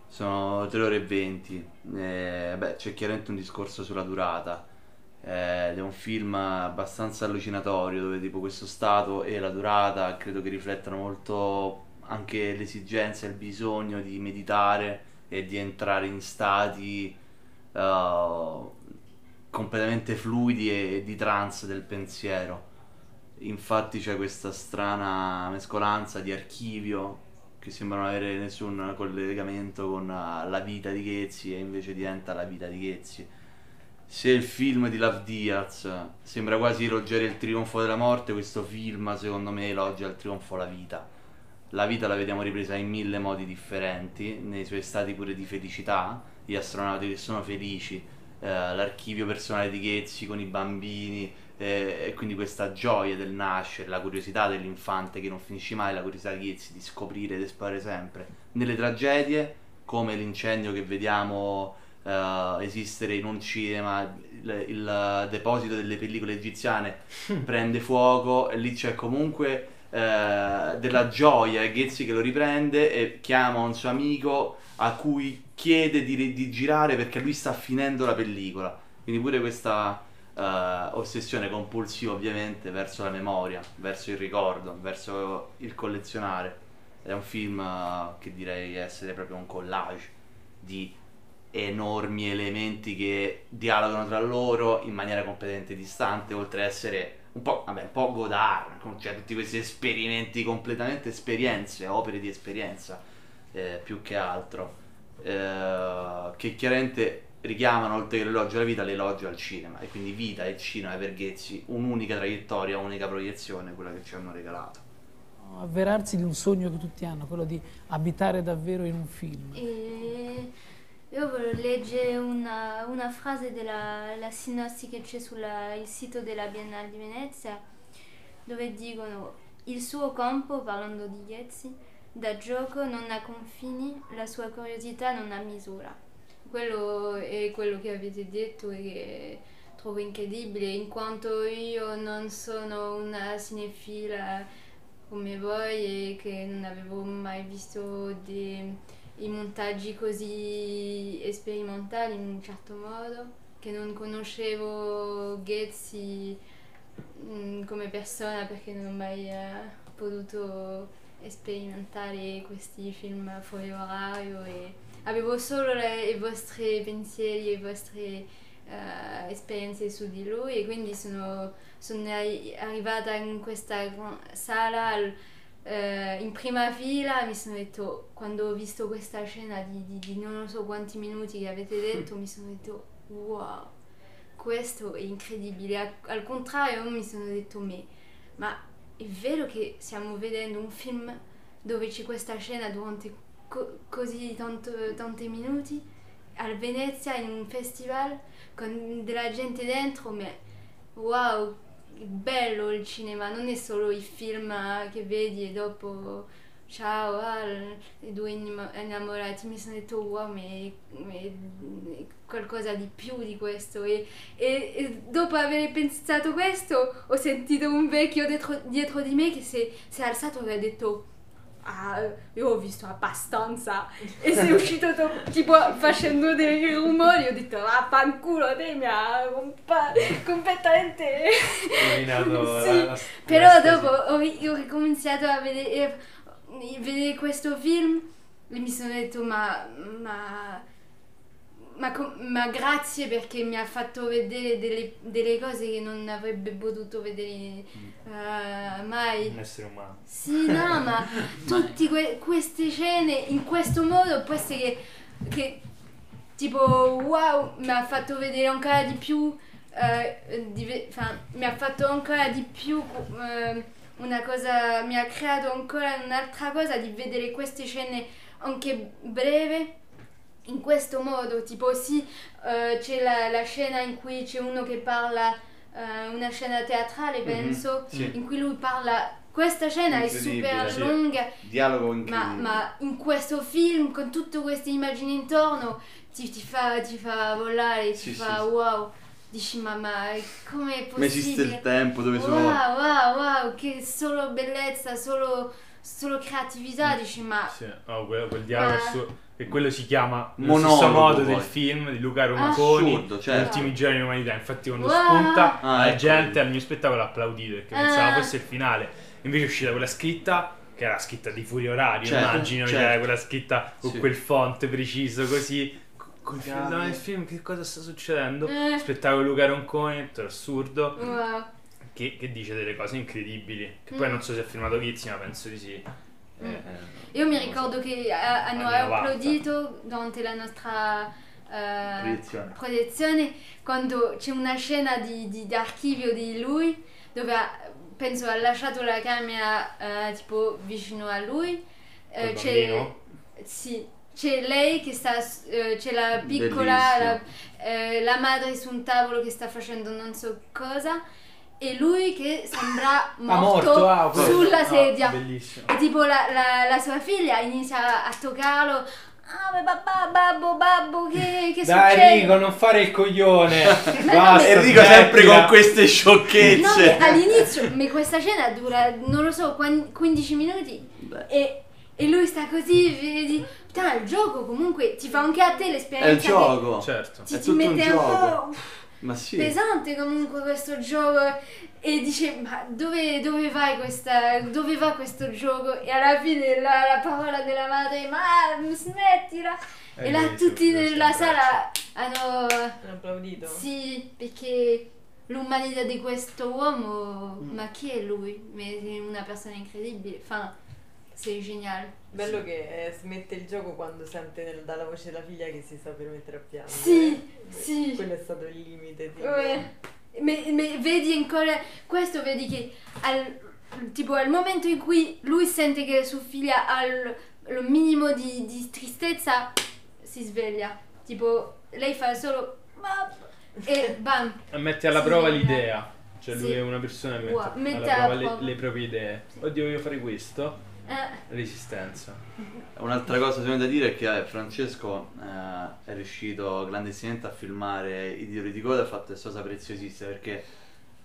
Sono 3 ore e 20. Eh, beh, c'è chiaramente un discorso sulla durata. Eh, è un film abbastanza allucinatorio dove tipo questo stato e la durata credo che riflettano molto anche l'esigenza e il bisogno di meditare e di entrare in stati eh, completamente fluidi e di trance del pensiero. Infatti c'è questa strana mescolanza di archivio che sembrano avere nessun collegamento con eh, la vita di Ghezzi e invece diventa la vita di Ghezzi. Se il film di Love Diaz sembra quasi elogiare il trionfo della morte, questo film secondo me elogia il trionfo della vita. La vita la vediamo ripresa in mille modi differenti, nei suoi stati pure di felicità, gli astronauti che sono felici, eh, l'archivio personale di Ghezzi con i bambini, eh, e quindi questa gioia del nascere, la curiosità dell'infante che non finisce mai, la curiosità di Ghezzi di scoprire ed esplorare sempre. Nelle tragedie, come l'incendio che vediamo eh, esistere in un cinema, il, il deposito delle pellicole egiziane prende fuoco e lì c'è comunque eh, della gioia e Ghezzi che lo riprende e chiama un suo amico a cui chiede di, di girare perché lui sta finendo la pellicola. Quindi pure questa eh, ossessione compulsiva ovviamente verso la memoria, verso il ricordo, verso il collezionare. È un film eh, che direi essere proprio un collage di enormi elementi che dialogano tra loro in maniera completamente distante, oltre ad essere un po', vabbè, un po' Godard, cioè tutti questi esperimenti completamente esperienze, opere di esperienza, eh, più che altro, eh, che chiaramente richiamano oltre che l'elogio alla vita l'elogio al cinema e quindi vita e cinema per Ghezzi un'unica traiettoria, un'unica proiezione, quella che ci hanno regalato. avverarsi di un sogno che tutti hanno, quello di abitare davvero in un film. E io volevo leggere una, una frase della la sinossi che c'è sul sito della Biennale di Venezia, dove dicono il suo campo, parlando di Ghezzi, da gioco non ha confini, la sua curiosità non ha misura. Quello è quello che avete detto e che trovo incredibile, in quanto io non sono una cinefila come voi e che non avevo mai visto dei montaggi così sperimentali in un certo modo, che non conoscevo Ghezzi mm, come persona perché non ho mai eh, potuto sperimentare questi film fuori orario e avevo solo le- i vostri pensieri e le vostre eh, esperienze su di lui e quindi sono, sono arri- arrivata in questa sala al- eh, in prima fila mi sono detto, quando ho visto questa scena di, di- di non so quanti minuti che avete detto, mi sono detto, wow, questo è incredibile. Al, al contrario, mi sono detto, me, ma è vero che stiamo vedendo un film dove c'è questa scena durante co- così tanto, tanti minuti? Al Venezia, in un festival, con della gente dentro, ma wow, bello il cinema, non è solo i film eh, che vedi e dopo ciao, ah, i due innamo- innamorati, mi sono detto wow, ma è, qualcosa di più di questo e, e- e dopo aver pensato questo ho sentito un vecchio dietro, dietro di me che si è alzato e ha detto ah, io ho visto abbastanza e è uscito to- tipo facendo dei rumori ho detto vaffanculo te mi ha compa- completamente Rovinato Sì, la- la- però l'estasi. dopo ho, ho ricominciato a vedere, eh, vedere questo film e mi sono detto ma, ma, ma, ma grazie perché mi ha fatto vedere delle, delle cose che non avrebbe potuto vedere eh, mai. un essere umano. Sì, no, ma tutte queste scene in questo modo può essere che, che tipo wow, mi ha fatto vedere ancora di più, eh, di mi ha fatto ancora di più eh, una cosa, mi ha creato ancora un'altra cosa di vedere queste scene anche breve. In questo modo, tipo sì, eh, c'è la, la scena in cui c'è uno che parla, eh, una scena teatrale penso, Sì. in cui lui parla. Questa scena è super sì. lunga, Dialogo ma, ma in questo film, con tutte queste immagini intorno, ti, ti fa, ti fa volare, ti Sì, fa wow. Dici, ma, ma com'è Ma esiste possibile? il tempo dove Wow, sono... wow, wow, che solo bellezza, solo, solo creatività. Dici, ma Sì, oh, quel, quel dialogo Ah. su- e quello si chiama Monologo, stesso modo poi. del film di Luca Ronconi Assurdo, certo. Gli ultimi giorni dell'umanità infatti quando Wow. spunta Ah, la ecco. gente al mio spettacolo ha applaudito perché Ah. pensava fosse il finale invece è uscita quella scritta che era scritta di fuori orario Certo, immagino certo. c'era quella scritta con Sì. quel font preciso così co- Col film che cosa sta succedendo? Eh. Spettacolo Luca Roncone, tutto assurdo, Wow. Che, che dice delle cose incredibili. Che poi Mm. non so se è filmato Ghizzi, ma penso di sì. Mm. Eh, Io mi ricordo che eh, hanno Anni 90. applaudito durante la nostra eh, Proiezione. proiezione quando c'è una scena di, di- d'archivio di lui dove ha- penso ha lasciato la camera eh, tipo vicino a lui. Eh, Col c'è, bambino? sì, c'è lei che sta, eh, c'è la piccola, la, eh, la madre su un tavolo che sta facendo non so cosa e lui che sembra morto, morto, ah, sulla Ah, sedia. bellissimo. E tipo la, la- la sua figlia inizia a toccarlo. Ah, ma babà, babbo, babbo, che, che Dai succede? Enrico, non fare il coglione. Ma Basta, Enrico sempre con queste No, sciocchezze. che all'inizio, ma questa scena dura, non lo so, quan- 15 minuti Beh. e, e lui sta così, vedi, puttana, il gioco comunque ti fa anche a te È il l'esperienza. che gioco. Certo. Ti, È ti tutto un mette un, gioco. po' Ma sì. pesante comunque questo gioco e dice ma dove, dove vai questa, dove va questo gioco e alla fine la, la parola della madre ma smettila Eh, e là tutti nella sala hanno Hanno applaudito. sì perché l'umanità di questo uomo ma chi è lui? Ma è una persona incredibile enfin, c'est génial Bello che eh, smette il gioco quando sente nel- dalla voce della figlia che si sta per mettere a piangere. Sì, sì. Quello è stato il limite. tipo. Eh, ma, ma vedi ancora questo vedi che al, tipo al momento in cui lui sente che sua figlia ha il, lo minimo di, di tristezza si sveglia tipo lei fa solo e bam Mette alla Sì, prova eh. l'idea. Cioè lui Sì. è una persona che mette, Wow, mette alla alla prova le, prova. le proprie idee. Oddio, voglio fare questo. Eh, Resistenza. Un'altra cosa da dire è che eh, Francesco eh, è riuscito clandestinamente a filmare i titoli di coda e ha fatto questa cosa preziosissima perché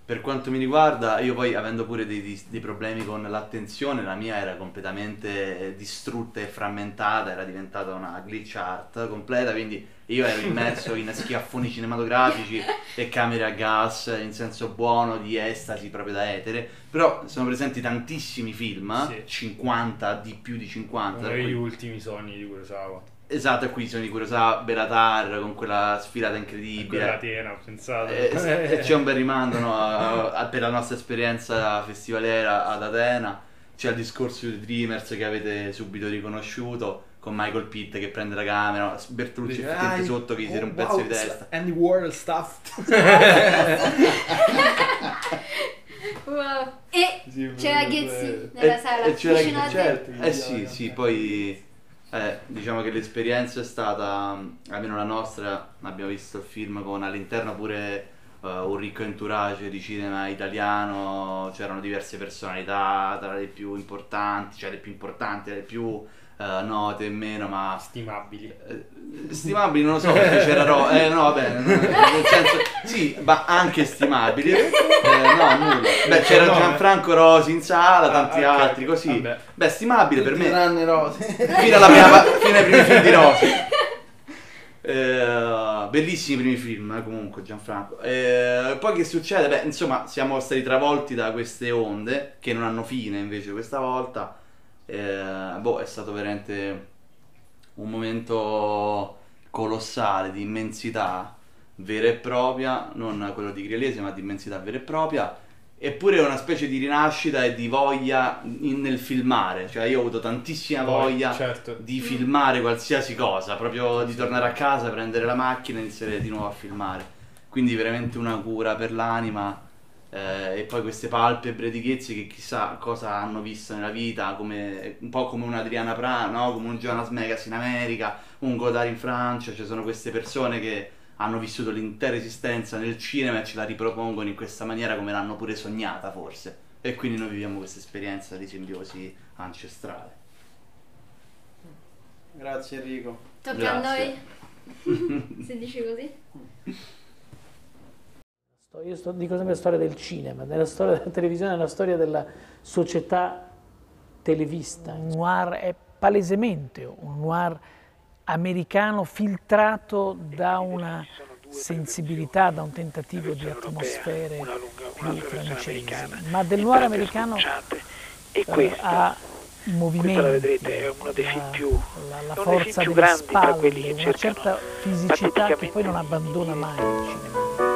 per quanto mi riguarda io poi avendo pure dei, dei- dei problemi con l'attenzione la mia era completamente eh, distrutta e frammentata era diventata una glitch art completa quindi io ero immerso in schiaffoni cinematografici e camere a gas in senso buono di estasi proprio da etere però sono presenti tantissimi film Sì. 50 di più di 50 Uno degli cui- ultimi sogni di Kurosawa. Esatto, e qui sono di Kurosawa, Belatar con quella sfilata incredibile. tena, ho pensato. Eh, e- e c'è un bel rimando no, a- a- per la nostra esperienza festivalera ad Atena. C'è il discorso di Dreamers che avete subito riconosciuto con Michael Pitt che prende la camera, Bertolucci Dice, "Ah, sotto che gli oh, un pezzo wow, di testa. Andy Warhol stuff. wow e Sì, c'era Ghezzi nella E- sala e c'era- vicino a te. certo. Eh sì, sì, poi eh, diciamo che l'esperienza è stata, almeno la nostra, abbiamo visto il film con all'interno pure eh, un ricco entourage di cinema italiano, c'erano diverse personalità, tra le più importanti, cioè le più importanti, le più eh, note e meno, ma Stimabili. eh, stimabili non lo so perché c'era ro- eh no vabbè no, nel senso sì ma anche stimabili. Eh, no nulla. Beh c'era Gianfranco Rosi in sala tanti Ah, ok, altri così. Vabbè. beh stimabile per Tutti me. Tranne rose. fino, alla prima, fino ai primi film di Rosi. Eh, bellissimi i primi film eh, comunque Gianfranco. Eh, poi che succede? Beh insomma siamo stati travolti da queste onde che non hanno fine invece questa volta Eh, boh è stato veramente un momento colossale di immensità vera e propria, non quello di Grialese, ma di immensità vera e propria, eppure una specie di rinascita e di voglia in- nel filmare, cioè io ho avuto tantissima voglia certo. di filmare qualsiasi cosa, proprio di tornare a casa, prendere la macchina e iniziare di nuovo a filmare. Quindi veramente una cura per l'anima eh, e poi queste palpebre di Ghezzi che chissà cosa hanno visto nella vita, come, un po' come un Adriana Pra, no? come un Jonas Megas in America, un Godard in Francia, ci sono queste persone che hanno vissuto l'intera esistenza nel cinema e ce la ripropongono in questa maniera come l'hanno pure sognata forse. E quindi noi viviamo questa esperienza di simbiosi ancestrale. Grazie Enrico. Tocca a Grazie. noi, se dici così. Io sto, dico sempre la storia del cinema, nella storia della televisione, nella storia della società televista. Il noir è palesemente un noir americano filtrato da una sensibilità, da un tentativo di atmosfere più francesi. Ma del noir americano eh, ha movimenti, la vedrete, è uno dei film più, la, la forza delle spalle, una certa fisicità che poi non abbandona mai il cinema.